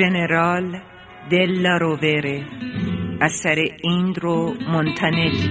ژنرال دلا رووره اثر ایندرو مونتانلی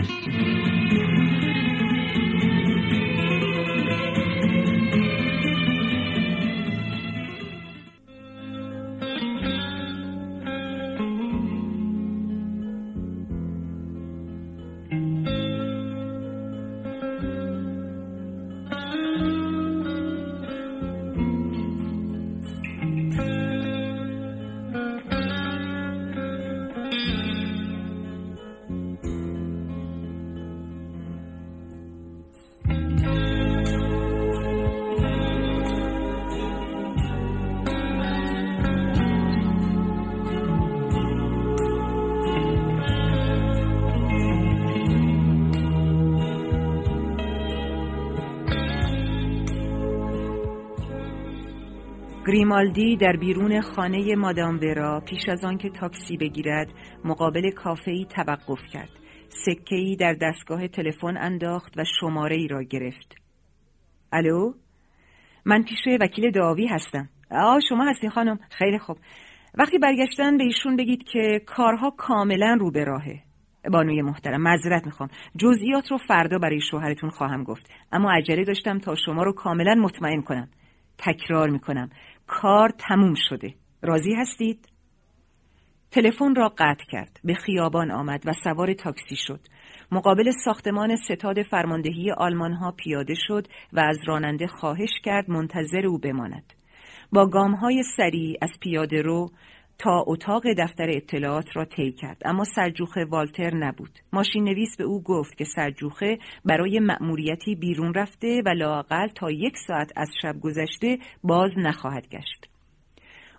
گریمالدی در بیرون خانه مادام ورا پیش از آنکه تاکسی بگیرد مقابل کافه توقف کرد. سکه در دستگاه تلفن انداخت و شماره ای را گرفت. الو؟ من پیش وکیل داوی هستم. آه شما هستین خانم. خیلی خوب. وقتی برگشتن به ایشون بگید که کارها کاملا رو به راهه. بانوی محترم معذرت می‌خوام. جزئیات رو فردا برای شوهرتون خواهم گفت. اما عجله داشتم تا شما رو کاملا مطمئن کنم. تکرار می‌کنم. کار تموم شده. راضی هستید؟ تلفن را قطع کرد. به خیابان آمد و سوار تاکسی شد. مقابل ساختمان ستاد فرماندهی آلمان ها پیاده شد و از راننده خواهش کرد منتظر او بماند. با گام های سریع از پیاده رو تا اتاق دفتر اطلاعات را طی کرد. اما سرجوخه والتر نبود. ماشین نویس به او گفت که سرجوخه برای مأموریتی بیرون رفته و لاقل تا یک ساعت از شب گذشته باز نخواهد گشت.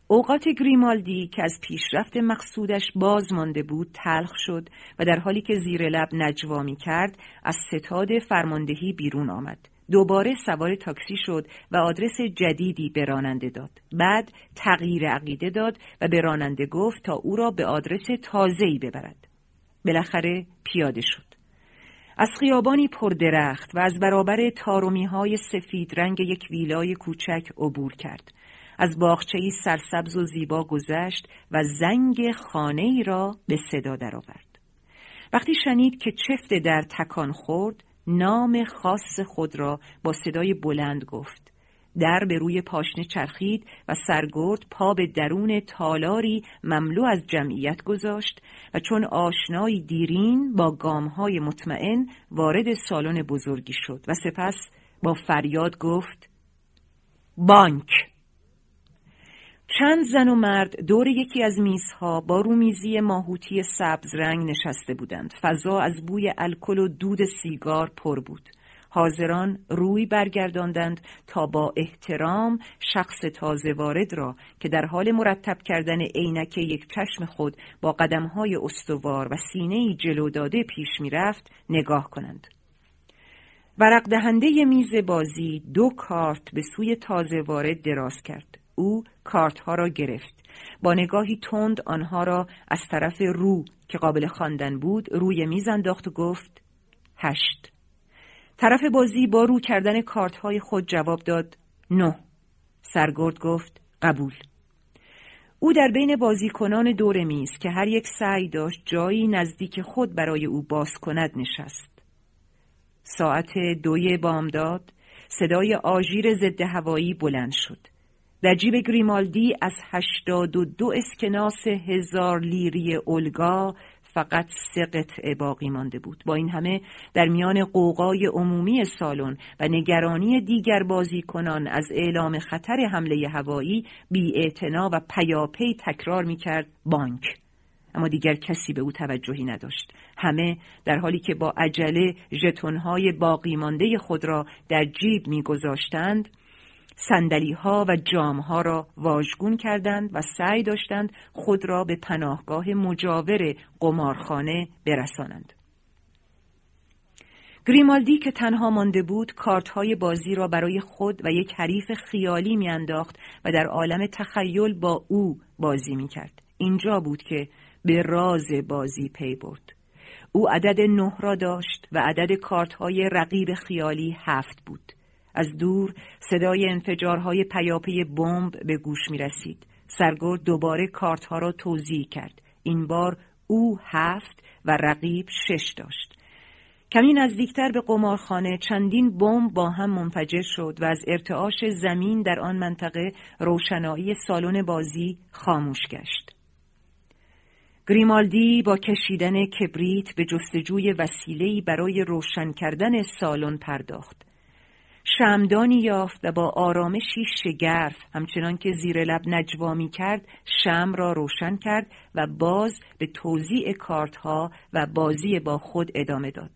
اوقات گریمالدی که از پیشرفت مقصودش باز مانده بود تلخ شد و در حالی که زیر لب نجوا می کرد از ستاد فرماندهی بیرون آمد. دوباره سوار تاکسی شد و آدرس جدیدی به راننده داد. بعد تغییر عقیده داد و به راننده گفت تا او را به آدرس تازه‌ای ببرد. بالاخره پیاده شد. از خیابانی پردرخت و از برابر تارومی های سفید رنگ یک ویلای کوچک عبور کرد. از باغچه‌ای سرسبز و زیبا گذشت و زنگ خانه ای را به صدا درآورد. وقتی شنید که چفت در تکان خورد نام خاص خود را با صدای بلند گفت. در به روی پاشنه چرخید و سرگرد پا به درون تالاری مملو از جمعیت گذاشت و چون آشنایی دیرین با گامهای مطمئن وارد سالن بزرگی شد و سپس با فریاد گفت بانک! چند زن و مرد دور یکی از میزها با رومیزی ماهوتی سبز رنگ نشسته بودند. فضا از بوی الکل و دود سیگار پر بود. حاضران روی برگرداندند تا با احترام شخص تازه وارد را که در حال مرتب کردن عینک یک چشم خود با قدمهای استوار و سینه جلو داده پیش می‌رفت نگاه کنند. ورق دهنده میز بازی دو کارت به سوی تازه وارد دراز کرد. او کارت ها را گرفت. با نگاهی تند آنها را از طرف رو که قابل خواندن بود روی میز انداخت و گفت هشت. طرف بازی با رو کردن کارت های خود جواب داد نه. سرگرد گفت قبول. او در بین بازیکنان دور میز که هر یک سعی داشت جایی نزدیک خود برای او باز کند نشست. ساعت دوی بامداد صدای آژیر ضد هوایی بلند شد. در جیب گریمالدی از هشتاد و دو اسکناس هزار لیری اولگا فقط سه قطعه باقی مانده بود. با این همه در میان قوقای عمومی سالن و نگرانی دیگر بازیکنان از اعلام خطر حمله هوایی بی و پیاپی تکرار می کرد بانک. اما دیگر کسی به او توجهی نداشت. همه در حالی که با عجله ژتونهای باقی مانده خود را در جیب میگذاشتند سندلی ها و جام ها را واژگون کردند و سعی داشتند خود را به پناهگاه مجاور قمارخانه برسانند. گریمالدی که تنها مانده بود کارت های بازی را برای خود و یک حریف خیالی میانداخت و در عالم تخیل با او بازی می کرد. اینجا بود که به راز بازی پی برد. او عدد نه را داشت و عدد کارت های رقیب خیالی هفت بود. از دور صدای انفجارهای پیاپی بمب به گوش می رسید. سرگرد دوباره کارت ها را توضیح کرد این بار او هفت و رقیب شش داشت کمی نزدیکتر به قمارخانه چندین بمب با هم منفجر شد و از ارتعاش زمین در آن منطقه روشنایی سالن بازی خاموش گشت. گریمالدی با کشیدن کبریت به جستجوی وسیله‌ای برای روشن کردن سالن پرداخت. شمدانی یافت و با آرامشی شگرف همچنان که زیر لب نجوا می کرد شم را روشن کرد و باز به توزیع کارتها و بازی با خود ادامه داد.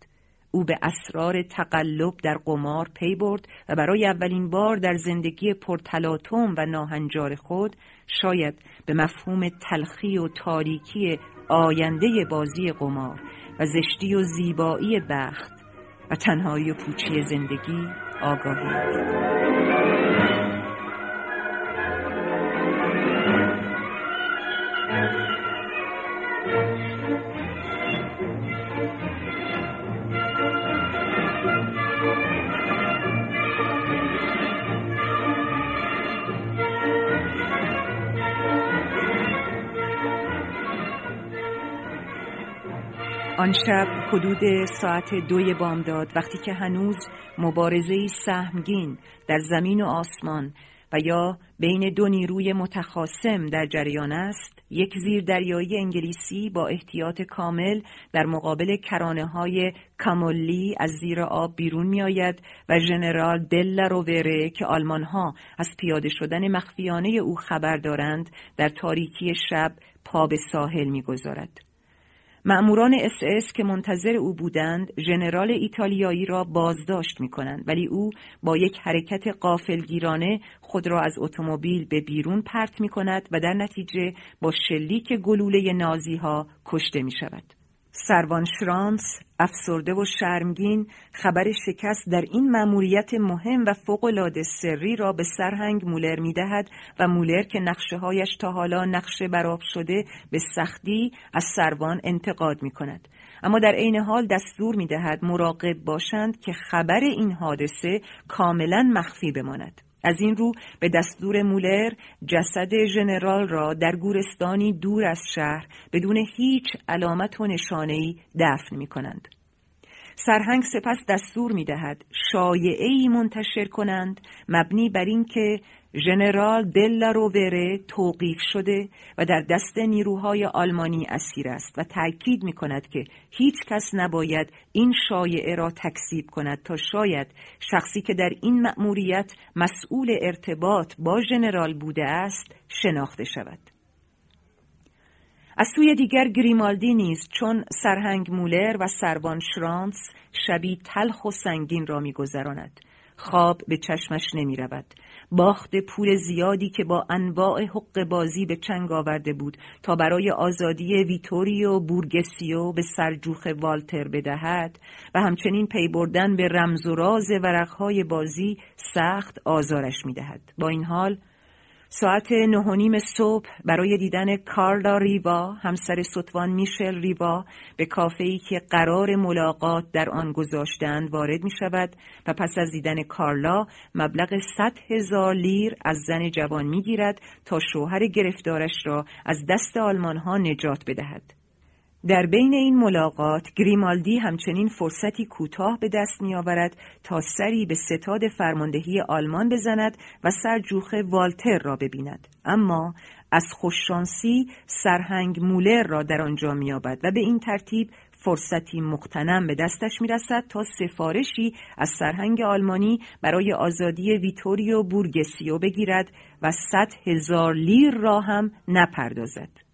او به اسرار تقلب در قمار پی برد و برای اولین بار در زندگی پرتلاتوم و ناهنجار خود شاید به مفهوم تلخی و تاریکی آینده بازی قمار و زشتی و زیبایی بخت و تنهایی و پوچی زندگی آگاهی آن شب حدود ساعت دوی بامداد وقتی که هنوز مبارزه سهمگین در زمین و آسمان و یا بین دو نیروی متخاصم در جریان است یک زیر دریایی انگلیسی با احتیاط کامل در مقابل کرانه های کامولی از زیر آب بیرون می آید و ژنرال دل رووره که آلمان ها از پیاده شدن مخفیانه او خبر دارند در تاریکی شب پا به ساحل می گذارد. مأموران اس اس که منتظر او بودند ژنرال ایتالیایی را بازداشت می کنند ولی او با یک حرکت غافلگیرانه خود را از اتومبیل به بیرون پرت می کند و در نتیجه با شلیک گلوله نازی ها کشته می شود. سروان شرانس افسرده و شرمگین خبر شکست در این مأموریت مهم و فوق‌العاده سری را به سرهنگ مولر می‌دهد و مولر که نقشه هایش تا حالا نقشه براب شده به سختی از سروان انتقاد می کند. اما در عین حال دستور می دهد مراقب باشند که خبر این حادثه کاملا مخفی بماند. از این رو به دستور مولر جسد ژنرال را در گورستانی دور از شهر بدون هیچ علامت و نشانه‌ای دفن می کنند. سرهنگ سپس دستور می دهد شایعی منتشر کنند مبنی بر اینکه ژنرال دل رووره توقیف شده و در دست نیروهای آلمانی اسیر است و تأکید می کند که هیچ کس نباید این شایعه را تکذیب کند تا شاید شخصی که در این مأموریت مسئول ارتباط با ژنرال بوده است شناخته شود. از سوی دیگر گریمالدی نیز چون سرهنگ مولر و سروان شرانس شبی تلخ و سنگین را میگذراند خواب به چشمش نمی رود. باخت پول زیادی که با انواع حقه بازی به چنگ آورده بود تا برای آزادی ویتوریو بورگسیو به سرجوخه والتر بدهد و همچنین پی بردن به رمز و راز ورقهای بازی سخت آزارش می دهد. با این حال ساعت نه صبح برای دیدن کارلا ریوا همسر ستوان میشل ریوا به کافه‌ای که قرار ملاقات در آن گذاشتند وارد می شود و پس از دیدن کارلا مبلغ 100 هزار لیر از زن جوان می گیرد تا شوهر گرفتارش را از دست آلمان ها نجات بدهد. در بین این ملاقات گریمالدی همچنین فرصتی کوتاه به دست می آورد تا سری به ستاد فرماندهی آلمان بزند و سرجوخ والتر را ببیند اما از خوششانسی سرهنگ مولر را در آنجا مییابد و به این ترتیب فرصتی مغتنم به دستش می رسد تا سفارشی از سرهنگ آلمانی برای آزادی ویتوریو بورگسیو بگیرد و صد هزار لیر را هم نپردازد.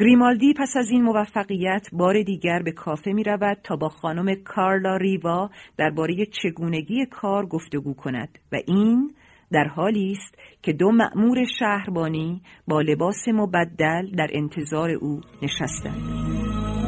گریمالدی پس از این موفقیت بار دیگر به کافه می رود تا با خانم کارلا ریوا درباره چگونگی کار گفتگو کند و این در حالی است که دو مأمور شهربانی با لباس مبدل در انتظار او نشستند.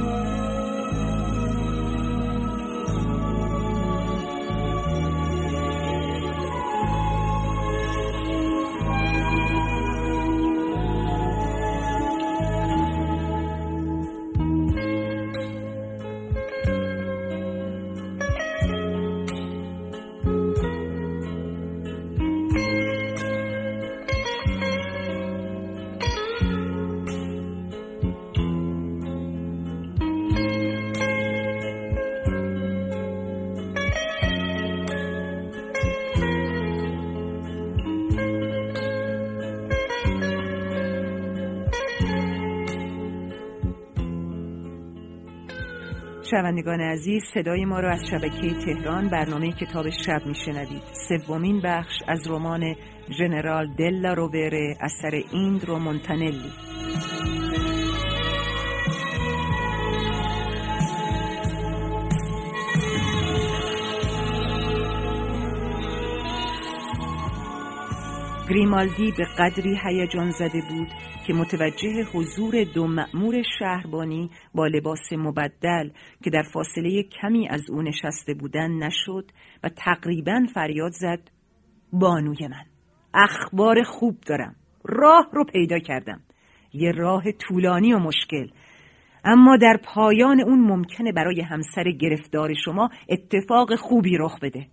شنوندگان عزیز صدای ما را از شبکه تهران برنامه کتاب شب میشنوید. سومین بخش از رمان ژنرال دلا رووره اثر ایندرو مونتانلی گریمالدی به قدری هیجان زده بود که متوجه حضور دو مأمور شهربانی با لباس مبدل که در فاصله کمی از او نشسته بودن نشد و تقریبا فریاد زد بانوی من اخبار خوب دارم راه رو پیدا کردم یه راه طولانی و مشکل اما در پایان اون ممکنه برای همسر گرفتار شما اتفاق خوبی رخ بده.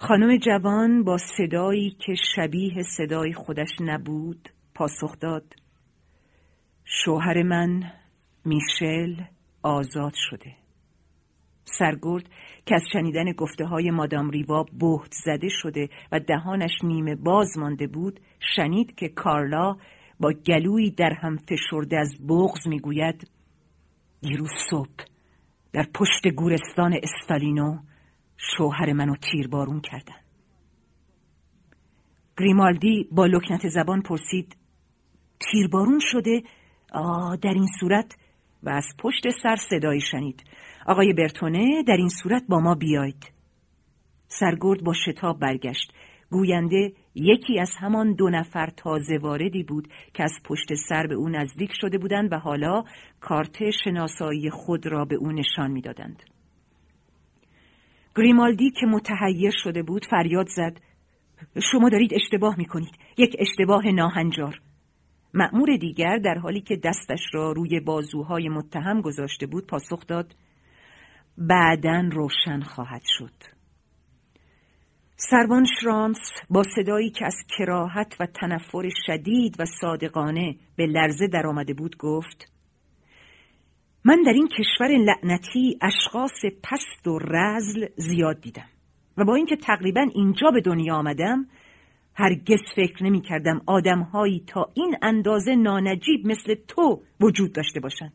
خانم جوان با صدایی که شبیه صدای خودش نبود پاسخ داد. شوهر من میشل آزاد شده. سرگرد که از شنیدن گفته های مادام ریوا بهت زده شده و دهانش نیمه باز مانده بود شنید که کارلا با گلویی در هم فشرده از بغز می‌گوید دیروز صبح در پشت گورستان استالینو شوهر منو تیربارون کردن. گریمالدی با لکنت زبان پرسید تیربارون شده؟ آه در این صورت؟ و از پشت سر صدایی شنید. آقای برتونه در این صورت با ما بیاید سرگرد با شتاب برگشت. گوینده یکی از همان دو نفر تازه واردی بود که از پشت سر به او نزدیک شده بودند و حالا کارت شناسایی خود را به او نشان می‌دادند. گریمالدی که متحیر شده بود فریاد زد. شما دارید اشتباه می کنید یک اشتباه ناهنجار. مأمور دیگر در حالی که دستش را روی بازوهای متهم گذاشته بود پاسخ داد. بعدا روشن خواهد شد. سروان شرانس با صدایی که از کراهت و تنفر شدید و صادقانه به لرزه درآمده بود گفت من در این کشور لعنتی اشخاص پست و رزل زیاد دیدم و با اینکه تقریبا اینجا به دنیا آمدم هرگز فکر نمی کردم آدمهایی تا این اندازه نانجیب مثل تو وجود داشته باشند.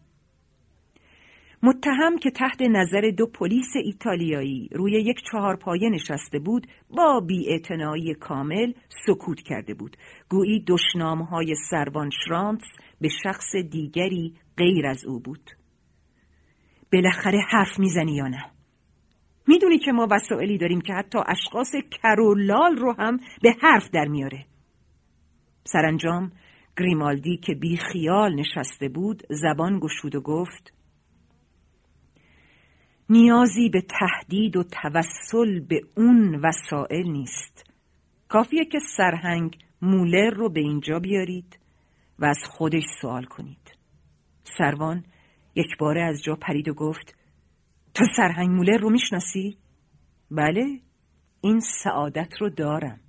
متهم که تحت نظر دو پلیس ایتالیایی روی یک چهارپایه نشسته بود با بیاعتنایی کامل سکوت کرده بود گویی دشنامهای سروان شرانس به شخص دیگری غیر از او بود بالاخره حرف می‌زنی یا نه؟ می‌دونی که ما وسائلی داریم که حتی اشخاص کرولال رو هم به حرف در میاره. سرانجام گریمالدی که بی خیال نشسته بود زبان گشود و گفت نیازی به تهدید و توسل به اون وسائل نیست. کافیه که سرهنگ مولر رو به اینجا بیارید و از خودش سوال کنید. سروان یک باره از جا پرید و گفت تو سرهنگ مولر رو می‌شناسی؟ بله این سعادت رو دارم.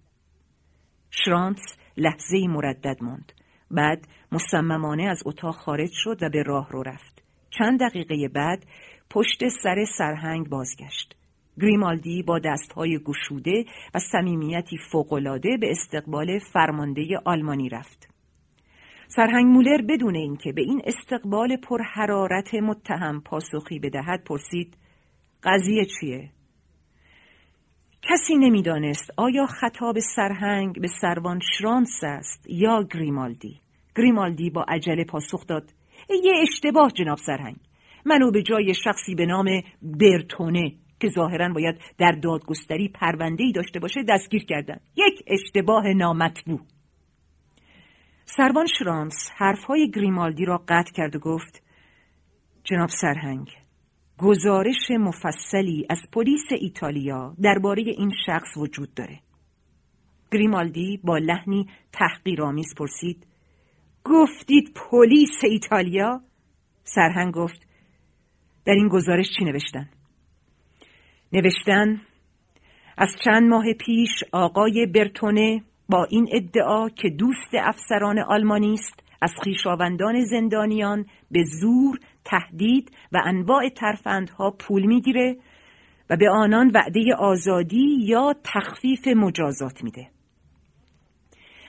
شرانس لحظه مردد ماند. بعد مصممانه از اتاق خارج شد و به راه رو رفت. چند دقیقه بعد پشت سر سرهنگ بازگشت. گریمالدی با دستهای گشوده و صمیمیتی فوقالعاده به استقبال فرمانده آلمانی رفت. سرهنگ مولر بدون اینکه به این استقبال پر حرارت متهم پاسخی بدهد پرسید قضیه چیه؟ کسی نمی‌دانست آیا خطاب سرهنگ به سروان شرانس است یا گریمالدی؟ گریمالدی با عجله پاسخ داد یه اشتباه جناب سرهنگ. منو به جای شخصی به نام برتونه که ظاهرا باید در دادگستری پروندهی داشته باشه دستگیر کردن. یک اشتباه نامطبوع سروان شرانس حرفهای گریمالدی را قطع کرد و گفت جناب سرهنگ گزارش مفصلی از پلیس ایتالیا درباره این شخص وجود داره. گریمالدی با لحنی تحقیرآمیز پرسید گفتید پلیس ایتالیا؟ سرهنگ گفت در این گزارش چی نوشتن؟ نوشتن از چند ماه پیش آقای برتونه با این ادعا که دوست افسران آلمانی است از خویشاوندان زندانیان به زور تهدید و انواع ترفندها پول می‌گیره و به آنان وعده آزادی یا تخفیف مجازات میده.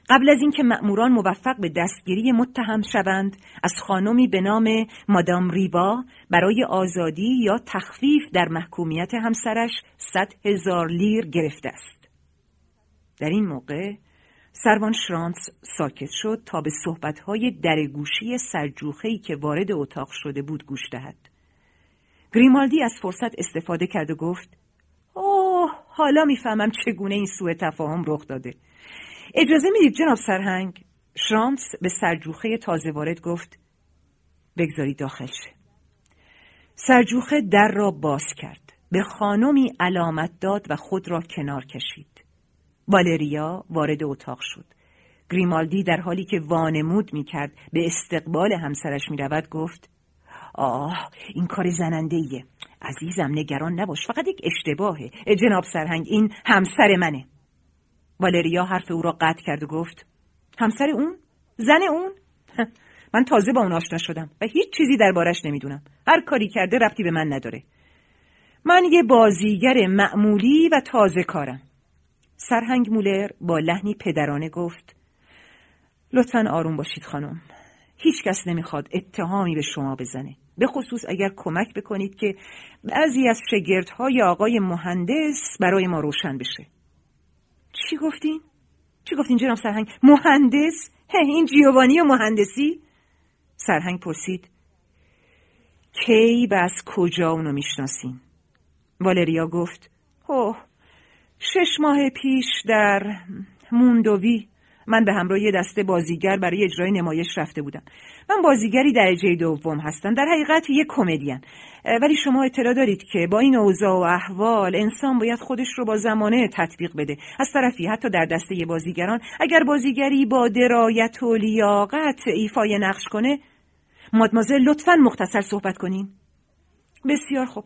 قبل از اینکه مأموران موفق به دستگیری متهم شوند از خانمی به نام مادام ریوا برای آزادی یا تخفیف در محکومیت همسرش صد هزار لیر گرفته است. در این موقع سروان شرانس ساکت شد تا به صحبتهای درگوشی سرجوخهی که وارد اتاق شده بود گوش دهد. گریمالدی از فرصت استفاده کرد و گفت اوه حالا می‌فهمم چگونه این سوء تفاهم رخ داده. اجازه می‌دید جناب سرهنگ؟ شرانس به سرجوخه تازه وارد گفت بگذاری داخل شه. سرجوخه در را باز کرد به خانمی علامت داد و خود را کنار کشید. والریا وارد اتاق شد. گریمالدی در حالی که وانمود می‌کرد به استقبال همسرش می‌رود گفت آه این کار زننده ایه عزیزم نگران نباش فقط یک اشتباهه. جناب سرهنگ این همسر منه. والریا حرف او را قطع کرد و گفت همسر اون؟ زن اون؟ من تازه با اون آشنا شدم و هیچ چیزی دربارش نمی‌دونم. هر کاری کرده ربطی به من نداره. من یه بازیگر معمولی و تازه کارم. سرهنگ مولر با لحنی پدرانه گفت لطفا آروم باشید خانم هیچ کس نمی‌خواد اتهامی به شما بزنه به خصوص اگر کمک بکنید که بعضی از شگردهای آقای مهندس برای ما روشن بشه چی گفتین؟ چی گفتین جناب سرهنگ؟ مهندس؟ این جیوانی و مهندسی؟ سرهنگ پرسید کی و از کجا اونو می‌شناسین؟ والریا گفت اوه شش ماه پیش در موندوی من به همراه یه دسته بازیگر برای اجرای نمایش رفته بودم. من بازیگری درجه دوم هستم. در حقیقت یه کمدین. ولی شما اطلاع دارید که با این اوضاع و احوال انسان باید خودش رو با زمانه تطبیق بده. از طرفی حتی در دسته بازیگران اگر بازیگری با درایت و لیاقت ایفای نقش کنه مادمازل لطفا مختصر صحبت کنین. بسیار خوب.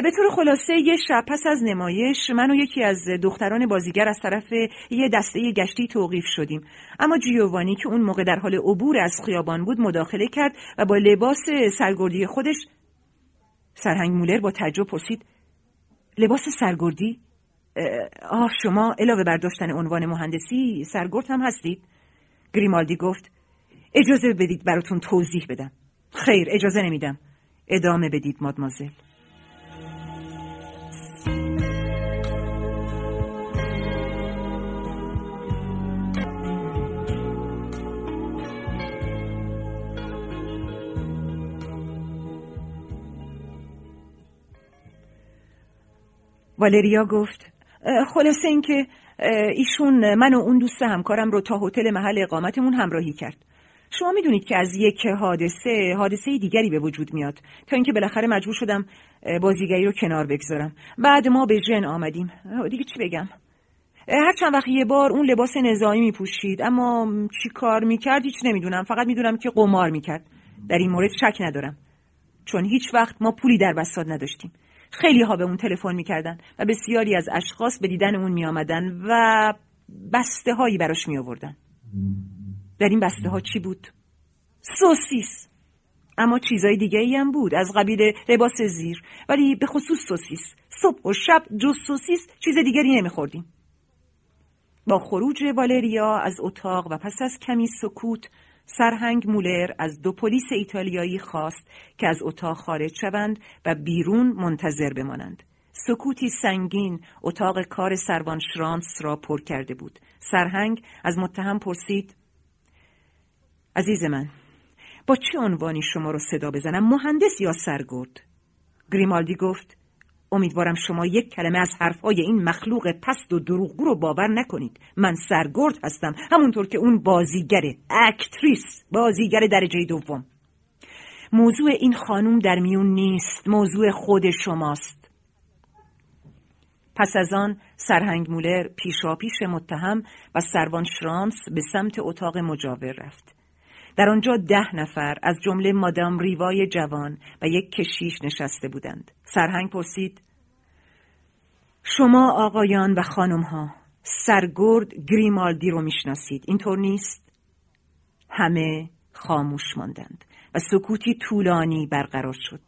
به طور خلاصه یه شب پس از نمایش من و یکی از دختران بازیگر از طرف یه دسته گشتی توقیف شدیم اما جیوانی که اون موقع در حال عبور از خیابان بود مداخله کرد و با لباس سرگردی خودش سرهنگ مولر با تعجب پرسید لباس سرگردی؟ آه شما علاوه بر داشتن عنوان مهندسی سرگرد هم هستید؟ گریمالدی گفت اجازه بدید براتون توضیح بدم خیر اجازه نمیدم ادامه بدید مادمازل والریا گفت خلاصه اینکه ایشون من و اون دوست همکارم رو تا هتل محل اقامتمون همراهی کرد. شما می‌دونید که از یک حادثه حادثه دیگری به وجود میاد. تا اینکه بالاخره مجبور شدم بازیگری رو کنار بگذارم. بعد ما به جن آمدیم. دیگه چی بگم؟ هر چند وقت یه بار اون لباس نظامی میپوشید اما چی کار می‌کرد هیچ نمی‌دونم. فقط می‌دونم که قمار می‌کرد. در این مورد شک ندارم. چون هیچ وقت ما پولی در بساط نداشتیم. خیلی ها به اون تلفن می‌کردن و بسیاری از اشخاص به دیدن اون میآمدن و بسته هایی براش می آوردن در این بسته ها چی بود؟ سوسیس اما چیزای دیگه ای هم بود از قبیل لباس زیر ولی به خصوص سوسیس صبح و شب جز سوسیس چیز دیگری نمیخوردیم با خروج والریا از اتاق و پس از کمی سکوت سرهنگ مولر از دو پلیس ایتالیایی خواست که از اتاق خارج شوند و بیرون منتظر بمانند. سکوتی سنگین اتاق کار سروان شرانس را پر کرده بود. سرهنگ از متهم پرسید عزیز من با چه عنوانی شما رو صدا بزنم؟ مهندس یا سرگرد؟ گریمالدی گفت امیدوارم شما یک کلمه از حرفهای این مخلوق پست و دروغگو رو باور نکنید. من سرگرد هستم همونطور که اون بازیگره اکتریس بازیگر درجه دوم. موضوع این خانوم در میون نیست موضوع خود شماست. پس از آن سرهنگ مولر پیشا پیش متهم و سروان شرانس به سمت اتاق مجاور رفت. در آنجا ده نفر از جمله مادام ریوای جوان و یک کشیش نشسته بودند. سرهنگ پرسید شما آقایان و خانم ها سرگرد گریمالدی رو می‌شناسید اینطور نیست؟ همه خاموش ماندند و سکوتی طولانی برقرار شد.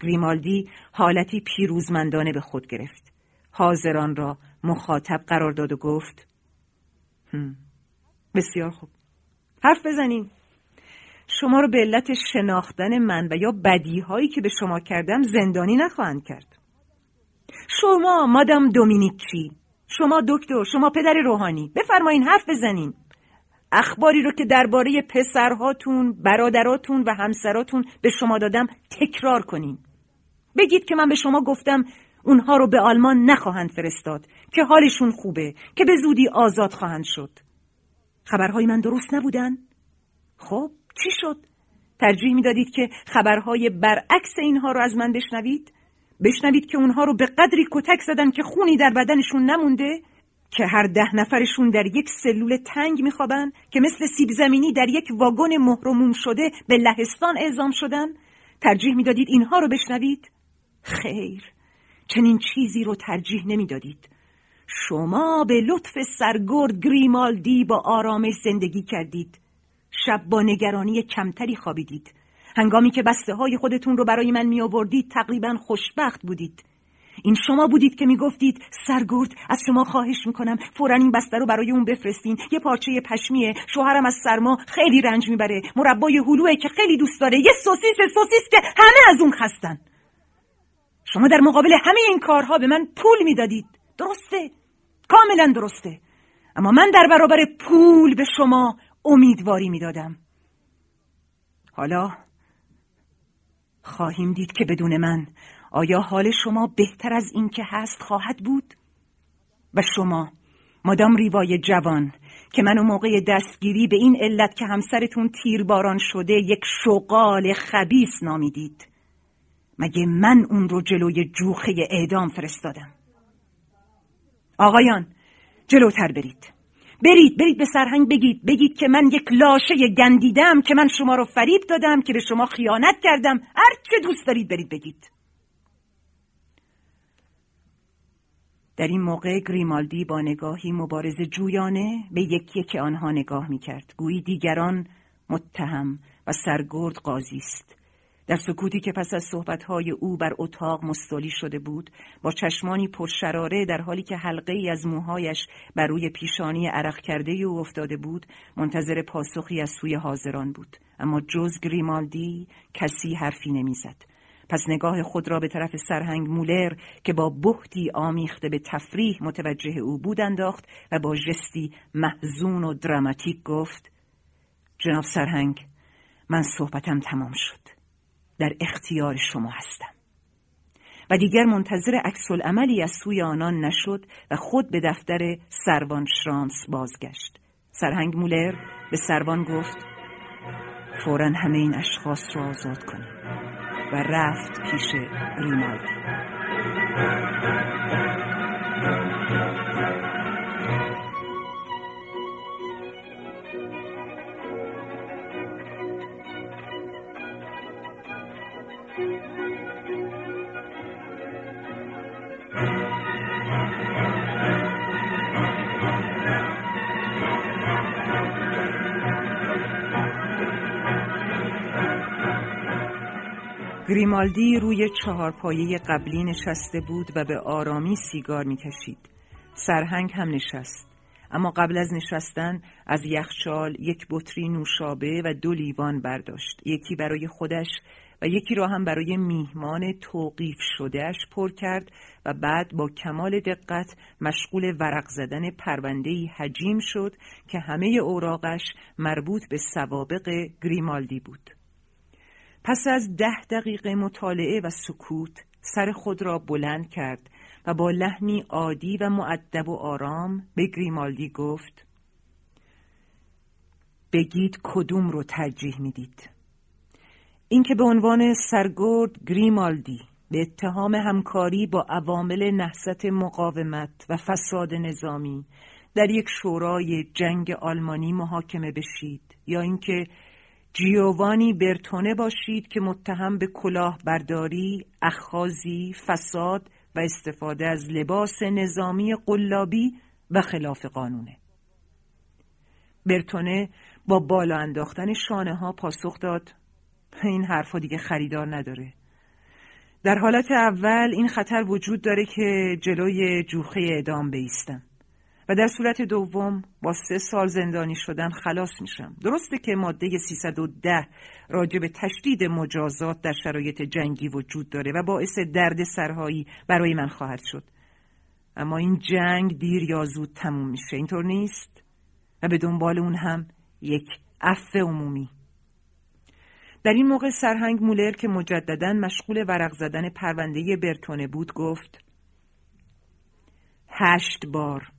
گریمالدی حالتی پیروزمندانه به خود گرفت. حاضران را مخاطب قرار داد و گفت هم. بسیار خوب حرف بزنین شما رو به علت شناختن من و یا بدیهایی که به شما کردم زندانی نخواهند کرد. شما مادام دومینیکچی شما دکتر شما پدر روحانی بفرمایین حرف بزنین. اخباری رو که درباره پسرهاتون برادراتون و همسراتون به شما دادم تکرار کنین. بگید که من به شما گفتم اونها رو به آلمان نخواهند فرستاد که حالشون خوبه که به زودی آزاد خواهند شد. خبرهای من درست نبودن؟ خب چی شد؟ ترجیح می‌دادید که خبرهای برعکس اینها رو از من بشنوید؟ بشنوید که اونها رو به قدری کتک زدن که خونی در بدنشون نمونده؟ که هر ده نفرشون در یک سلول تنگ میخوابن که مثل سیب زمینی در یک واگن مهرموم شده به لهستان اعزام شدن؟ ترجیح می‌دادید اینها رو بشنوید؟ خیر چنین چیزی رو ترجیح نمی‌دادید شما به لطف سرگرد گریمالدی با آرامش زندگی کردید شب با نگرانی کمتری خوابیدید. هنگامی که بسته های خودتون رو برای من می آوردید تقریبا خوشبخت بودید. این شما بودید که می‌گفتید سرگرد از شما خواهش می‌کنم فورا این بسته رو برای اون بفرستین. یه پارچه پشمیه شوهرم از سرما خیلی رنج می‌بره. مربای هلوه که خیلی دوست داره. یه سوسیس سوسیس که همه از اون خستن. شما در مقابل همه این کارها به من پول می‌دادید. درسته. کاملا درسته. اما من در برابر پول به شما امیدواری می‌دادم. حالا خواهیم دید که بدون من آیا حال شما بهتر از این که هست خواهد بود؟ و شما مادام ریوای جوان که منو موقع دستگیری به این علت که همسرتون تیرباران شده یک شغال خبیس نامیدید مگه من اون رو جلوی جوخه اعدام فرستادم؟ آقایان جلوتر برید. برید برید به سرهنگ بگید بگید که من یک لاشه گندیدم که من شما رو فریب دادم که به شما خیانت کردم هر چه دوست دارید برید بگید در این موقع گریمالدی با نگاهی مبارز جویانه به یکی که آنها نگاه می کرد. گویی دیگران متهم و سرگرد قاضی است. در سکوتی که پس از صحبتهای او بر اتاق مستولی شده بود با چشمانی پرشراره در حالی که حلقه ای از موهایش بر روی پیشانی عرق کرده او افتاده بود منتظر پاسخی از سوی حاضران بود. اما جز گریمالدی کسی حرفی نمی‌زد. پس نگاه خود را به طرف سرهنگ مولر که با بهتی آمیخته به تفریح متوجه او بود انداخت و با جستی محزون و دراماتیک گفت جناب سرهنگ من صحبتم تمام شد. در اختیار شما هستم. و دیگر منتظر عکس عملی از سوی آنان نشد و خود به دفتر سروان شرانس بازگشت. سرهنگ مولر به سروان گفت فورا همه این اشخاص را آزاد کنید و رفت پیش ریمالدی گریمالدی روی چهارپایه قبلی نشسته بود و به آرامی سیگار می‌کشید. سرهنگ هم نشست. اما قبل از نشستن از یخچال یک بطری نوشابه و دو لیوان برداشت. یکی برای خودش و یکی را هم برای میهمان توقیف شدهش پر کرد و بعد با کمال دقت مشغول ورق زدن پروندهی حجیم شد که همه اوراقش مربوط به سوابق گریمالدی بود. پس از ده دقیقه مطالعه و سکوت سر خود را بلند کرد و با لحنی عادی و معدب و آرام به گریمالدی گفت بگید کدوم رو ترجیح می‌دید. اینکه به عنوان سرگرد گریمالدی به اتهام همکاری با عوامل نحست مقاومت و فساد نظامی در یک شورای جنگ آلمانی محاکمه بشید یا اینکه جیووانی برتونه باشید که متهم به کلاه برداری، اخخازی، فساد و استفاده از لباس نظامی قلابی و خلاف قانونه. برتونه با بالا انداختن شانه ها پاسخ داد این حرفا دیگه خریدار نداره. در حالت اول این خطر وجود داره که جلوی جوخه اعدام بیستم. و در صورت دوم با سه سال زندانی شدن خلاص میشم. درسته که ماده 310 راجع به تشدید مجازات در شرایط جنگی وجود داره و باعث درد سرهایی برای من خواهد شد. اما این جنگ دیر یا زود تموم میشه. اینطور نیست؟ و به دنبال اون هم یک عفو عمومی. در این موقع سرهنگ مولر که مجددا مشغول ورق زدن پرونده برتونه بود گفت هشت بار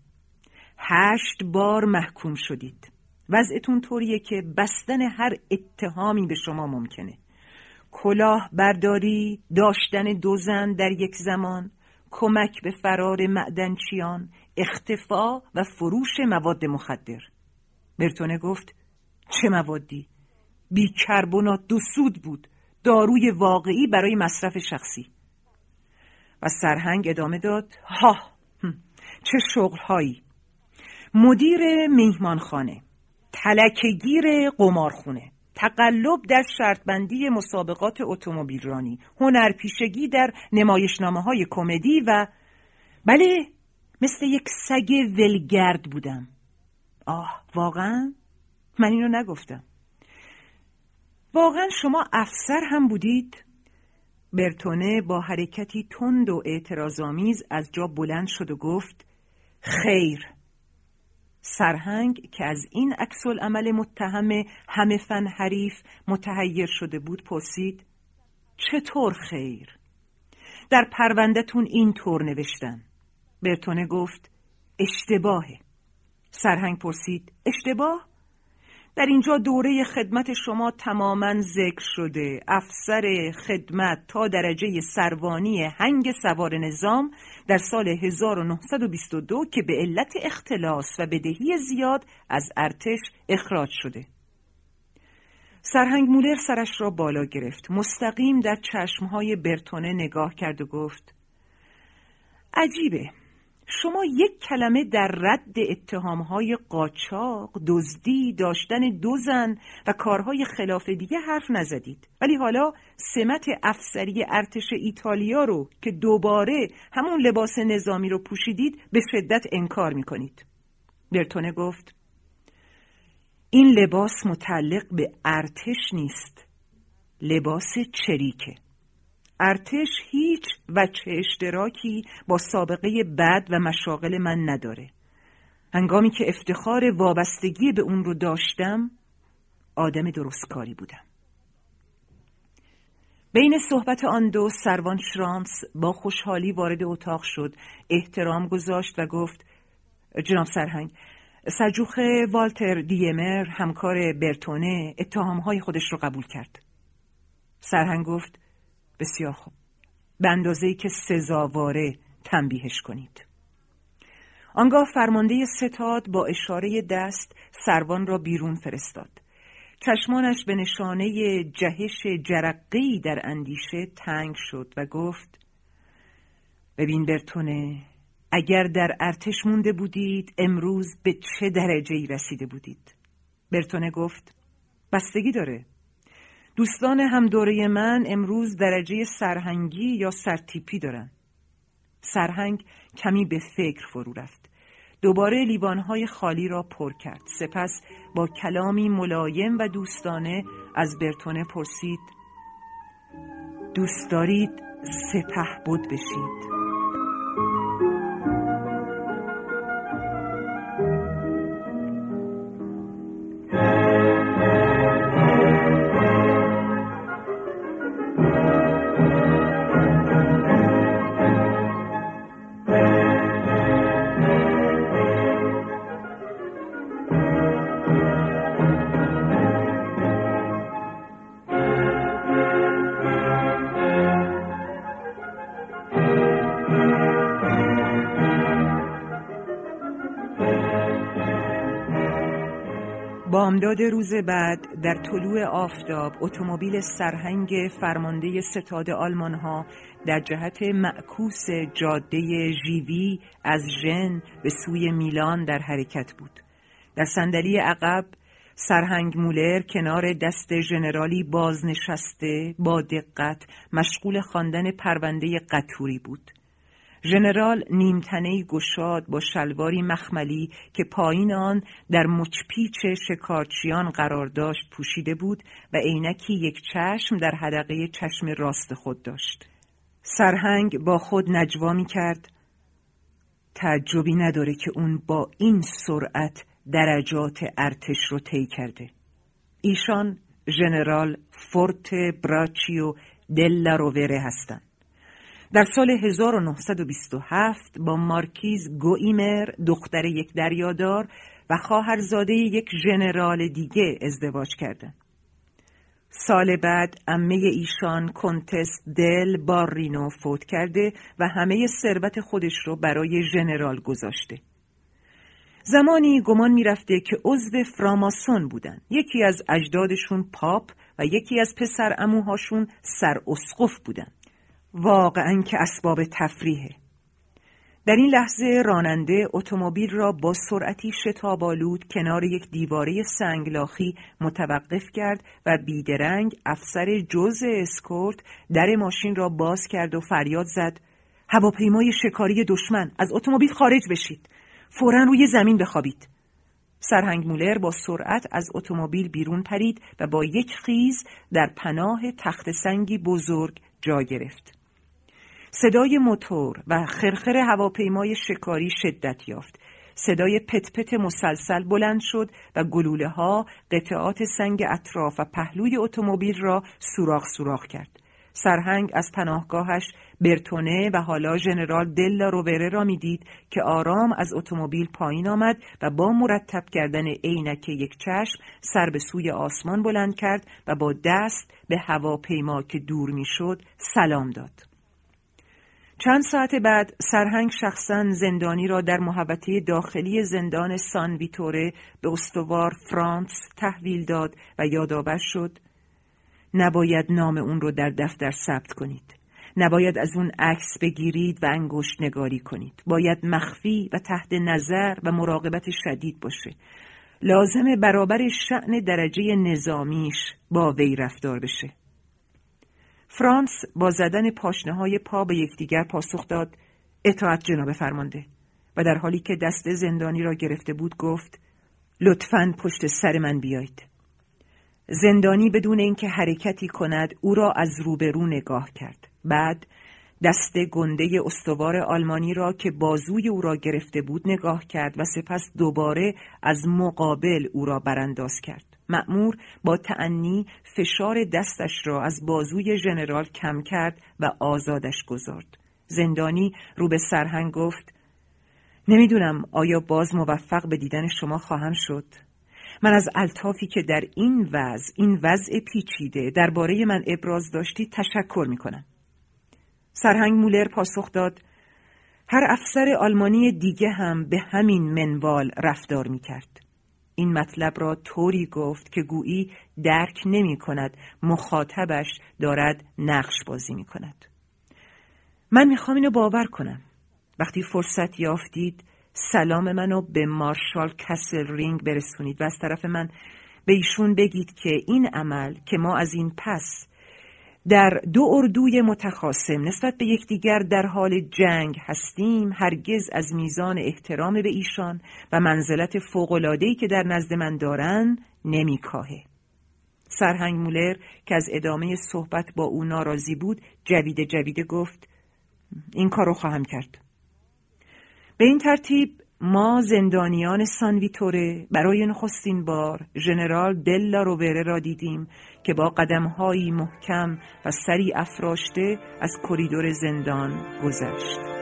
هشت بار محکوم شدید. وضعتون طوریه که بستن هر اتهامی به شما ممکنه. کلاه برداری داشتن دو زن در یک زمان کمک به فرار معدنچیان اختفا و فروش مواد مخدر. برتونه گفت چه موادی؟ بیکربونات دو سود بود. داروی واقعی برای مصرف شخصی. و سرهنگ ادامه داد ها چه شغلهایی؟ مدیر میهمانخانه تلکگیر قمارخونه تقلب در شرطبندی مسابقات اتومبیل رانی هنرپیشگی در نمایشنامه های کمدی و بله مثل یک سگ ولگرد بودم. آه واقعا؟ من اینو نگفتم. واقعا شما افسر هم بودید؟ برتونه با حرکتی تند و اعتراضآمیز از جا بلند شد و گفت خیر. سرهنگ که از این عکس عمل متهم همه فن حریف متحیر شده بود پرسید چطور خیر؟ در پروندهتون این طور نوشتن برتونه گفت اشتباهه. سرهنگ پرسید اشتباه؟ در اینجا دوره خدمت شما تماما ذکر شده. افسر خدمت تا درجه سروانی هنگ سوار نظام در سال 1922 که به علت اختلاس و بدهی زیاد از ارتش اخراج شده. سرهنگ مولر سرش را بالا گرفت. مستقیم در چشمهای برتونه نگاه کرد و گفت عجیبه. شما یک کلمه در رد اتهامهای قاچاق، دزدی، داشتن دو زن و کارهای خلاف دیگه حرف نزدید. ولی حالا سمت افسری ارتش ایتالیا رو که دوباره همون لباس نظامی رو پوشیدید به شدت انکار می‌کنید. برتونه گفت این لباس متعلق به ارتش نیست. لباس چریکه. ارتش هیچ وچه اشتراکی با سابقه بد و مشاغل من نداره. هنگامی که افتخار وابستگی به اون رو داشتم آدم درستکاری بودم. بین صحبت آن دو سروان شرانس با خوشحالی وارد اتاق شد احترام گذاشت و گفت جناب سرهنگ سرجوخ والتر دیمر همکار برتونه اتهامهای خودش رو قبول کرد. سرهنگ گفت بسیار خوب. به اندازه که سزاواره تنبیهش کنید. آنگاه فرمانده ستاد با اشاره دست سروان را بیرون فرستاد. چشمانش به نشانه جهش جرقی در اندیشه تنگ شد و گفت ببین برتونه اگر در ارتش مونده بودید امروز به چه درجه ای رسیده بودید؟ برتونه گفت بستگی داره. دوستان هم دوره من امروز درجه سرهنگی یا سرتیپی دارن. سرهنگ کمی به فکر فرو رفت. دوباره لیوانهای خالی را پر کرد. سپس با کلامی ملایم و دوستانه از برتونه پرسید دوست دارید سپه بود بشید؟ بامداد روز بعد در طلوع آفتاب اتومبیل سرهنگ فرمانده ستاد آلمان ها در جهت معکوس جاده ژیوی از ژن به سوی میلان در حرکت بود. در صندلی عقب سرهنگ مولر کنار دست ژنرالی بازنشسته با دقت مشغول خواندن پرونده قطوری بود. ژنرال نیمتنه گشاد با شلواری مخملی که پایین آن در مچپیچ شکارچیان قرار داشت پوشیده بود و عینکی یک چشم در حدقه چشم راست خود داشت. سرهنگ با خود نجوا می کرد. تعجبی نداره که اون با این سرعت درجات ارتش رو طی کرده. ایشان ژنرال فورت براچیو دلا رووره هستند. در سال 1927 با مارکیز گویمر دختر یک دریادار و خواهرزاده یک ژنرال دیگه ازدواج کردند. سال بعد امه ایشان کنتس دل بارینو فوت کرده و همه ثروت خودش رو برای ژنرال گذاشته. زمانی گمان می‌رفته که عضو فراماسون بودن. یکی از اجدادشون پاپ و یکی از پسر اموهاشون سر اسقف بودن. واقعا که اسباب تفریحه. در این لحظه راننده اتومبیل را با سرعتی شتابالود کنار یک دیواره سنگلاخی متوقف کرد و بیدرنگ افسر جز اسکورت در ماشین را باز کرد و فریاد زد. هواپیمای شکاری دشمن از اتومبیل خارج بشید. فورا روی زمین بخوابید. سرهنگ مولر با سرعت از اتومبیل بیرون پرید و با یک خیز در پناه تخت سنگی بزرگ جا گرفت. صدای موتور و خرخر هواپیمای شکاری شدت یافت. صدای پت پت مسلسل بلند شد و گلوله ها قطعات سنگ اطراف و پهلوی اتومبیل را سوراخ سوراخ کرد. سرهنگ از پناهگاهش برتونه و حالا ژنرال دلا رووره را می‌دید که آرام از اتومبیل پایین آمد و با مرتب کردن عینک یک چشم سر به سوی آسمان بلند کرد و با دست به هواپیما که دور می‌شد سلام داد. چند ساعت بعد سرهنگ شخصا زندانی را در محوطه داخلی زندان سان ویتوره به استوار فرانس تحویل داد و یادآور شد نباید نام اون رو در دفتر ثبت کنید. نباید از اون عکس بگیرید و انگشت نگاری کنید. باید مخفی و تحت نظر و مراقبت شدید باشه. لازم برابر شعن درجه نظامیش با وی رفتار بشه. فرانس با زدن پاشنه های پا به یکدیگر پاسخ داد. اطاعت جناب فرمانده. و در حالی که دست زندانی را گرفته بود گفت لطفا پشت سر من بیایید. زندانی بدون اینکه حرکتی کند او را از روبرو نگاه کرد. بعد دست گنده استوار آلمانی را که بازوی او را گرفته بود نگاه کرد و سپس دوباره از مقابل او را برانداز کرد. مأمور با تعنی فشار دستش را از بازوی ژنرال کم کرد و آزادش گذارد. زندانی رو به سرهنگ گفت نمی‌دونم آیا باز موفق به دیدن شما خواهم شد. من از الطافی که در این وضع این وضع پیچیده درباره من ابراز داشتی تشکر می‌کنم. سرهنگ مولر پاسخ داد هر افسر آلمانی دیگه هم به همین منوال رفتار می‌کرد. این مطلب را طوری گفت که گویی درک نمی کند مخاطبش دارد نقش بازی می کند. من می‌خوام اینو باور کنم. وقتی فرصت یافتید سلام منو به مارشال کسل رینگ برسونید و از طرف من به ایشون بگید که این عمل که ما از این پس در دو اردوی متخاصم نسبت به یکدیگر در حال جنگ هستیم هرگز از میزان احترام به ایشان و منزلت فوقلادهی که در نزد من دارن نمیکاهه. سرهنگ مولر که از ادامه صحبت با او ناراضی بود جویده جویده گفت این کارو خواهم کرد. به این ترتیب ما زندانیان سانویتوره برای نخستین بار ژنرال دلا روبره را دیدیم که با قدمهایی محکم و سری افراشته از کریدور زندان گذشت.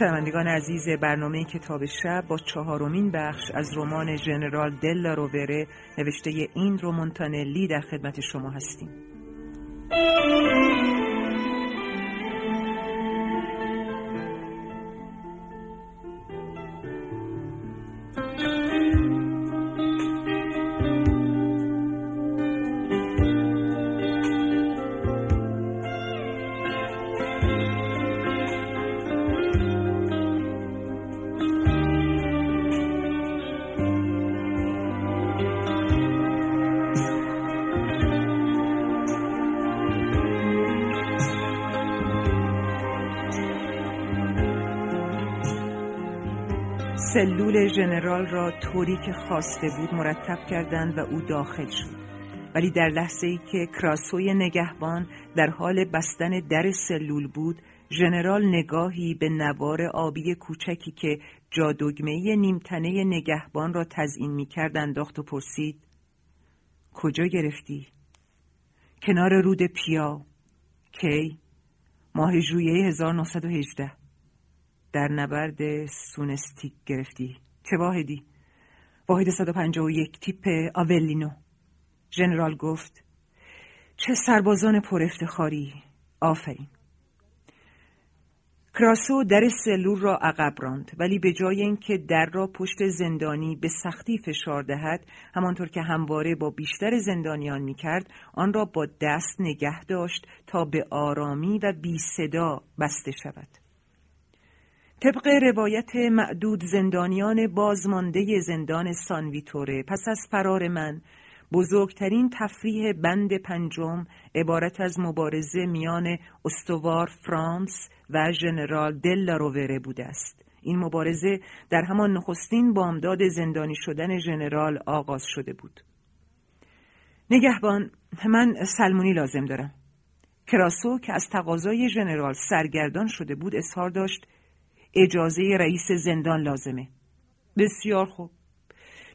شنوندگان عزیز برنامه کتاب شب با چهارمین بخش از رمان ژنرال دلا رووره نوشته این رومونتانلی در خدمت شما هستیم. سلول ژنرال را طوری که خواسته بود مرتب کردند و او داخل شد ولی در لحظه ای که کراسوی نگهبان در حال بستن در سلول بود ژنرال نگاهی به نوار آبی کوچکی که جادگمه نیمتنه نگهبان را تزئین می‌کرد انداخت و پرسید کجا گرفتی؟ کنار رود پیا کی؟ ماه ژوئیه 1918 در نبرد سونستیک گرفتی. چه واحدی؟ واحد 151 تیپ آولینو ژنرال گفت چه سربازان پر افتخاری آفرین. کراسو در سلول را عقب راند ولی به جای اینکه در را پشت زندانی به سختی فشار دهد همانطور که همواره با بیشتر زندانیان می‌کرد آن را با دست نگه داشت تا به آرامی و بی صدا بسته شود. طبق روایت معدود زندانیان بازمانده زندان سانویتوره پس از فرار من بزرگترین تفریح بند پنجم عبارت از مبارزه میان استوار فرانس و ژنرال دل رووره بوده است. این مبارزه در همان نخستین بامداد زندانی شدن ژنرال آغاز شده بود. نگهبان من سلمونی لازم دارم. کراسو که از تقاضای ژنرال سرگردان شده بود اظهار داشت اجازه رئیس زندان لازمه. بسیار خوب.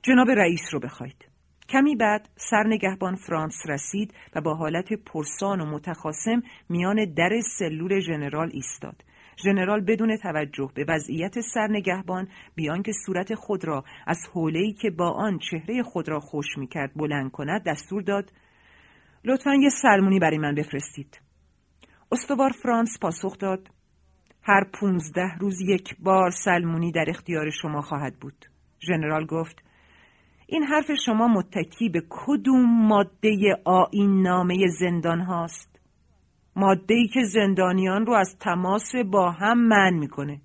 جناب رئیس رو بخواید. کمی بعد سرنگهبان فرانس رسید و با حالت پرسان و متخاسم میان در سلول ژنرال ایستاد. ژنرال بدون توجه به وضعیت سرنگهبان بیان که صورت خود را از حوله‌ای که با آن چهره خود را خوش می‌کرد بلند کند دستور داد لطفا یه سلمونی برای من بفرستید. استوار فرانس پاسخ داد هر پونزده روز یک بار سلمونی در اختیار شما خواهد بود. ژنرال گفت این حرف شما متکی به کدوم ماده آین نامه زندان هاست؟ ماده ای که زندانیان رو از تماس با هم من می‌کنه.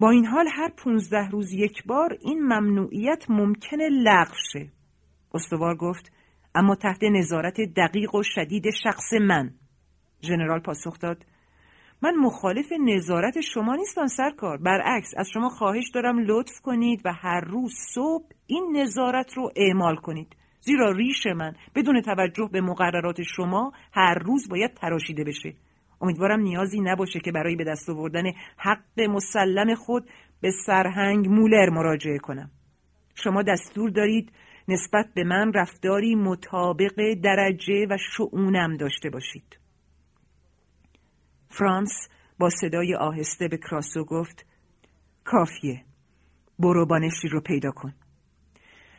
با این حال هر پونزده روز یک بار این ممنوعیت ممکنه لغو شه. استوار گفت اما تحت نظارت دقیق و شدید شخص من. ژنرال پاسخ داد من مخالف نظارت شما نیستم سرکار. برعکس از شما خواهش دارم لطف کنید و هر روز صبح این نظارت رو اعمال کنید. زیرا ریش من بدون توجه به مقررات شما هر روز باید تراشیده بشه. امیدوارم نیازی نباشه که برای به دست آوردن حق مسلم خود به سرهنگ مولر مراجعه کنم. شما دستور دارید نسبت به من رفتاری مطابق درجه و شعونم داشته باشید. فرانس با صدای آهسته به کراسو گفت کافیه برو بانشتی رو پیدا کن.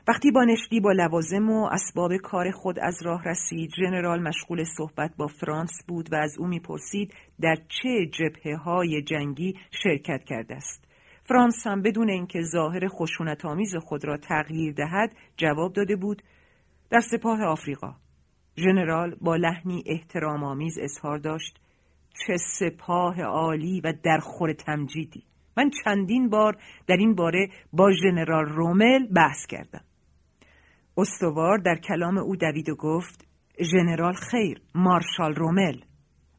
وقتی بانشتی با لوازم و اسباب کار خود از راه رسید ژنرال مشغول صحبت با فرانس بود و از او می‌پرسید در چه جبهه های جنگی شرکت کرده است. فرانس هم بدون اینکه ظاهر خشونت آمیز خود را تغییر دهد جواب داده بود در سپاه آفریقا. ژنرال با لحنی احترام آمیز اظهار داشت. چه سپاه عالی و در خور تمجیدی. من چندین بار در این باره با ژنرال رومل بحث کردم. استوار در کلام او دوید و گفت ژنرال خیر مارشال رومل.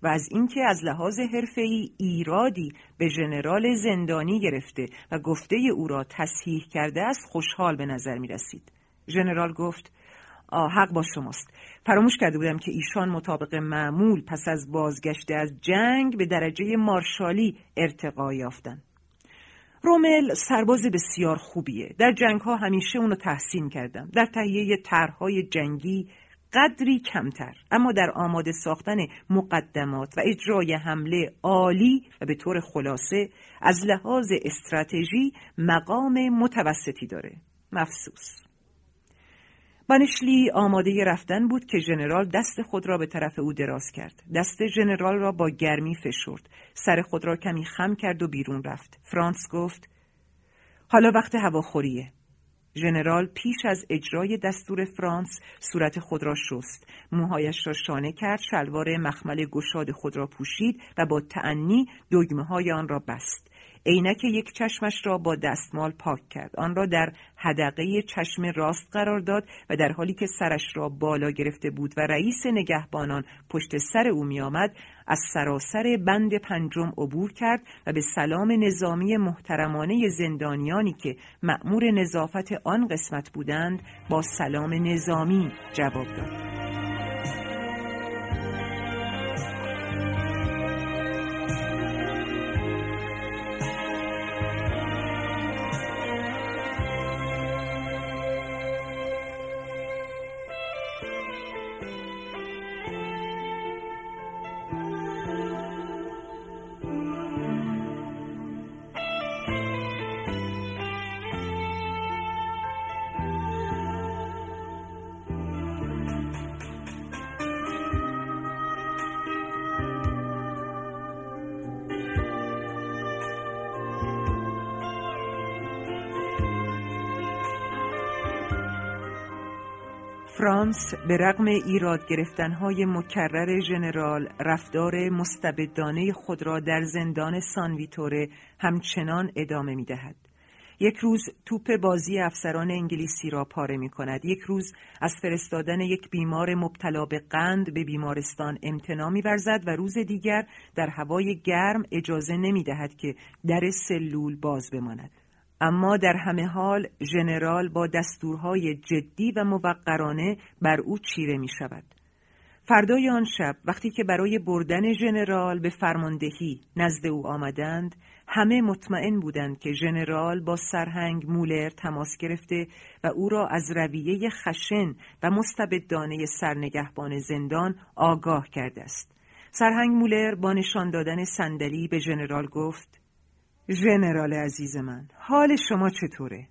و از اینکه از لحاظ حرفه‌ای ایرادی به ژنرال زندانی گرفته و گفته او را تصحیح کرده است خوشحال به نظر می رسید. ژنرال گفت حق با شماست. فراموش کرده بودم که ایشان مطابق معمول پس از بازگشته از جنگ به درجه مارشالی ارتقا یافتند. رومل سرباز بسیار خوبیه. در جنگ ها همیشه اونو تحسین کردم در تهیه طرحهای جنگی قدری کمتر. اما در آماده ساختن مقدمات و اجرای حمله عالی و به طور خلاصه از لحاظ استراتژی مقام متوسطی داره. مفسوس. بانشلی آماده رفتن بود که ژنرال دست خود را به طرف او دراز کرد. دست ژنرال را با گرمی فشرد. سر خود را کمی خم کرد و بیرون رفت. فرانس گفت حالا وقت هواخوریه. ژنرال پیش از اجرای دستور فرانس صورت خود را شست موهایش را شانه کرد شلوار مخمل گشاد خود را پوشید و با تعنی دگمه های آن را بست عینک یک چشمش را با دستمال پاک کرد. آن را در حدقه چشم راست قرار داد و در حالی که سرش را بالا گرفته بود و رئیس نگهبانان پشت سر او می آمد از سراسر بند پنجم عبور کرد و به سلام نظامی محترمانه زندانیانی که مأمور نظافت آن قسمت بودند با سلام نظامی جواب داد. فرانس به رغم ایراد گرفتنهای مکرر ژنرال رفتار مستبدانه خود را در زندان سانویتوره همچنان ادامه می دهد. یک روز توپ بازی افسران انگلیسی را پاره می کند. یک روز از فرستادن یک بیمار مبتلا به قند به بیمارستان امتنا می ورزد و روز دیگر در هوای گرم اجازه نمی دهد که در سلول باز بماند. اما در همه حال ژنرال با دستورهای جدی و موقرانه بر او چیره می شود. فردای آن شب وقتی که برای بردن ژنرال به فرماندهی نزد او آمدند همه مطمئن بودند که ژنرال با سرهنگ مولر تماس گرفته و او را از رویه خشن و مستبدانه سرنگهبان زندان آگاه کرده است سرهنگ مولر با نشان دادن صندلی به ژنرال گفت ژنرال عزیز من حال شما چطوره؟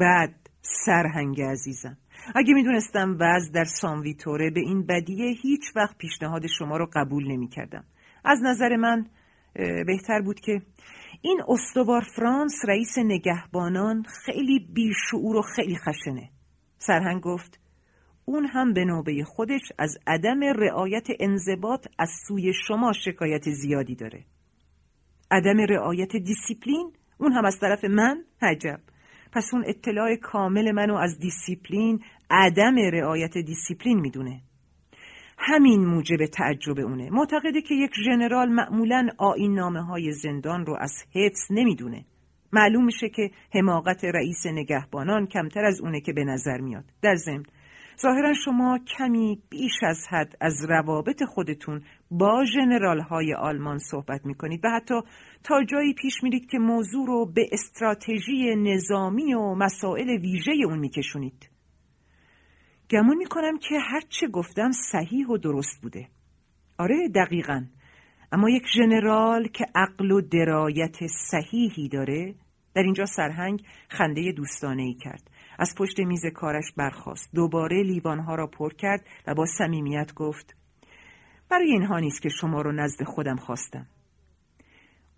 بد سرهنگ عزیزم اگه می‌دونستم وضع در سانویتوره به این بدیه هیچ وقت پیشنهاد شما رو قبول نمی کردم. از نظر من بهتر بود که این استوار فرانس رئیس نگهبانان خیلی بیشعور و خیلی خشنه سرهنگ گفت اون هم به نوبه خودش از عدم رعایت انضباط از سوی شما شکایت زیادی داره عدم رعایت دیسیپلین؟ اون هم از طرف من؟ عجب. پس اون اطلاع کامل منو از دیسیپلین عدم رعایت دیسیپلین می‌دونه. همین موجب تعجب اونه. معتقده که یک ژنرال معمولا آیین نامه های زندان رو از حفظ نمی‌دونه. معلوم میشه که حماقت رئیس نگهبانان کمتر از اونه که به نظر میاد. در ضمن ظاهرا شما کمی بیش از حد از روابط خودتون با ژنرال های آلمان صحبت می کنید و حتی تا جایی پیش میرید که موضوع رو به استراتژی نظامی و مسائل ویژه اون میکشونید. گمون می‌کنم که هرچه گفتم صحیح و درست بوده. آره دقیقا. اما یک ژنرال که عقل و درایت صحیحی داره در اینجا سرهنگ خنده دوستانه ای کرد. از پشت میز کارش برخاست. دوباره لیوانها را پر کرد و با صمیمیت گفت برای اینها نیست که شما رو نزد خودم خواستم.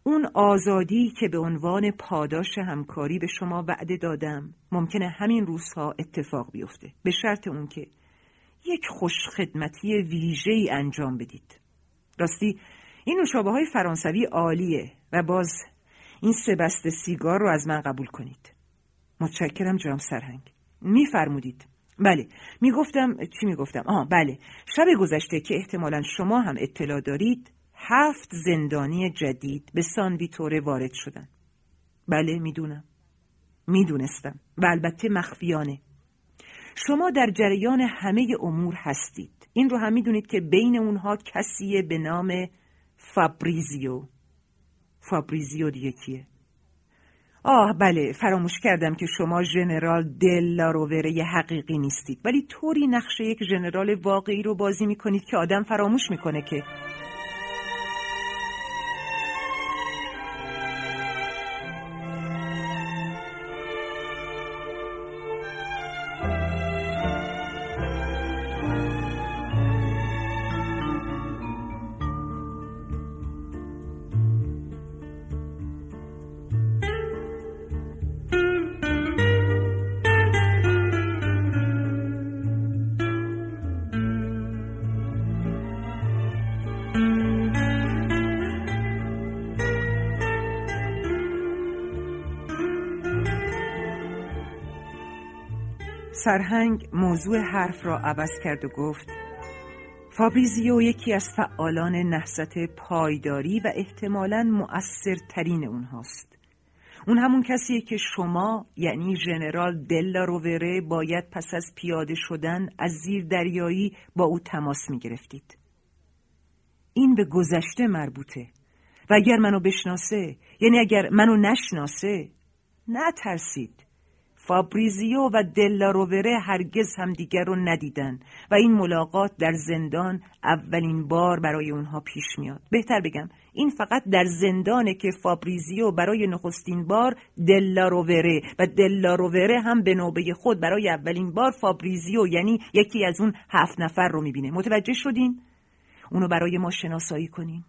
اون آزادی که به عنوان پاداش همکاری به شما وعده دادم ممکنه همین روزها اتفاق بیفته به شرط اون که یک خوشخدمتی ویژه ای انجام بدید راستی این نوشابه های فرانسوی عالیه و باز این سه سیگار رو از من قبول کنید متشکرم جناب سرهنگ. میفرمودید. بله. می‌گفتم چی می‌گفتم؟ آها بله. شب گذشته که احتمالا شما هم اطلاع دارید هفت زندانی جدید به سانویتوره وارد شدن. بله می‌دونم. می‌دونستم. و البته مخفیانه. شما در جریان همه امور هستید. این رو هم می‌دونید که بین اونها کسیه به نام فابریزیو. فابریزیو دیگه کیه؟ آه بله فراموش کردم که شما ژنرال دل لارووره حقیقی نیستید. ولی طوری نقشه یک ژنرال واقعی رو بازی می‌کنید که آدم فراموش می‌کنه که سرهنگ موضوع حرف را عوض کرد و گفت فابریزیو یکی از فعالان نهضت پایداری و احتمالا مؤثرترین اونهاست. اون همون کسیه که شما یعنی ژنرال دلا رووره باید پس از پیاده شدن از زیر دریایی با او تماس می گرفتید. این به گذشته مربوطه. و اگر منو بشناسه یعنی اگر منو نشناسه نترسید. فابریزیو و دلارووره هرگز همدیگر رو ندیدن و این ملاقات در زندان اولین بار برای اونها پیش میاد. بهتر بگم این فقط در زندانه که فابریزیو برای نخستین بار دلارووره و دلارووره هم به نوبه خود برای اولین بار فابریزیو یعنی یکی از اون هفت نفر رو می‌بینه. متوجه شدین؟ اونو برای ما شناسایی کنین.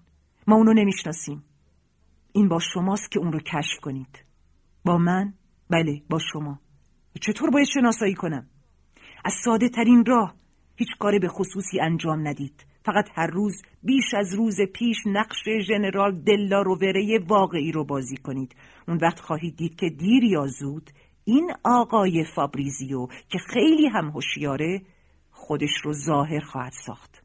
ما اونو نمی‌شناسیم. این با شماست که اون رو کشف کنید. با من؟ بله با شما. چطور باید شناسایی کنم؟ از ساده ترین راه هیچ کار به خصوصی انجام ندید. فقط هر روز بیش از روز پیش نقش ژنرال دلا رووره واقعی رو بازی کنید. اون وقت خواهید دید که دیر یا زود این آقای فابریزیو که خیلی هم هوشیاره خودش رو ظاهر خواهد ساخت.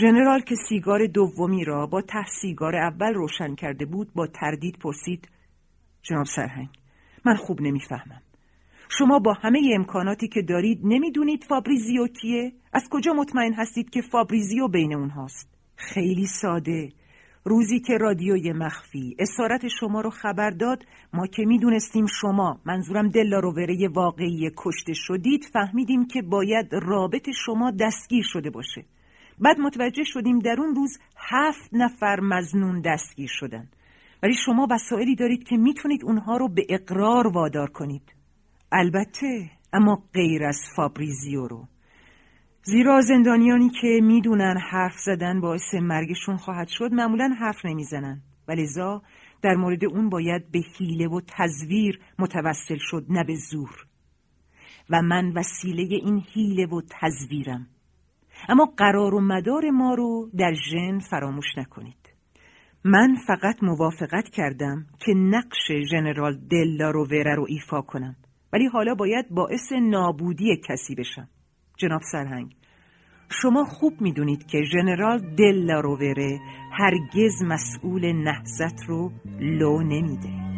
ژنرال که سیگار دومی را با ته سیگار اول روشن کرده بود با تردید پرسید جناب سرهنگ من خوب نمی‌فهمم شما با همه امکاناتی که دارید نمی‌دونید فابریزیو کیه؟ از کجا مطمئن هستید که فابریزیو بین اونهاست؟ خیلی ساده روزی که رادیوی مخفی اسارت شما رو خبر داد ما که می‌دونستیم شما منظورم دلارووره واقعی کشته شدید فهمیدیم که باید رابط شما دستگیر شده باشه بعد متوجه شدیم در اون روز هفت نفر مزنون دستگیر شدن ولی شما وسائلی دارید که می‌تونید اونها رو به اقرار وادار کنید. البته اما غیر از فابریزیو رو. زیرا زندانیانی که می‌دونن حرف زدن باعث مرگشون خواهد شد معمولا حرف نمی‌زنن. ولذا در مورد اون باید به حیله و تزویر متوسل شد نه به زور. و من وسیله این حیله و تزویرم. اما قرار و مدار ما رو در ژن فراموش نکنید. من فقط موافقت کردم که نقش ژنرال دلا رووره رو ایفا کنم. ولی حالا باید باعث نابودی کسی بشم. جناب سرهنگ شما خوب می‌دونید که ژنرال دلا رووره هرگز مسئول نهزت رو لو نمیده.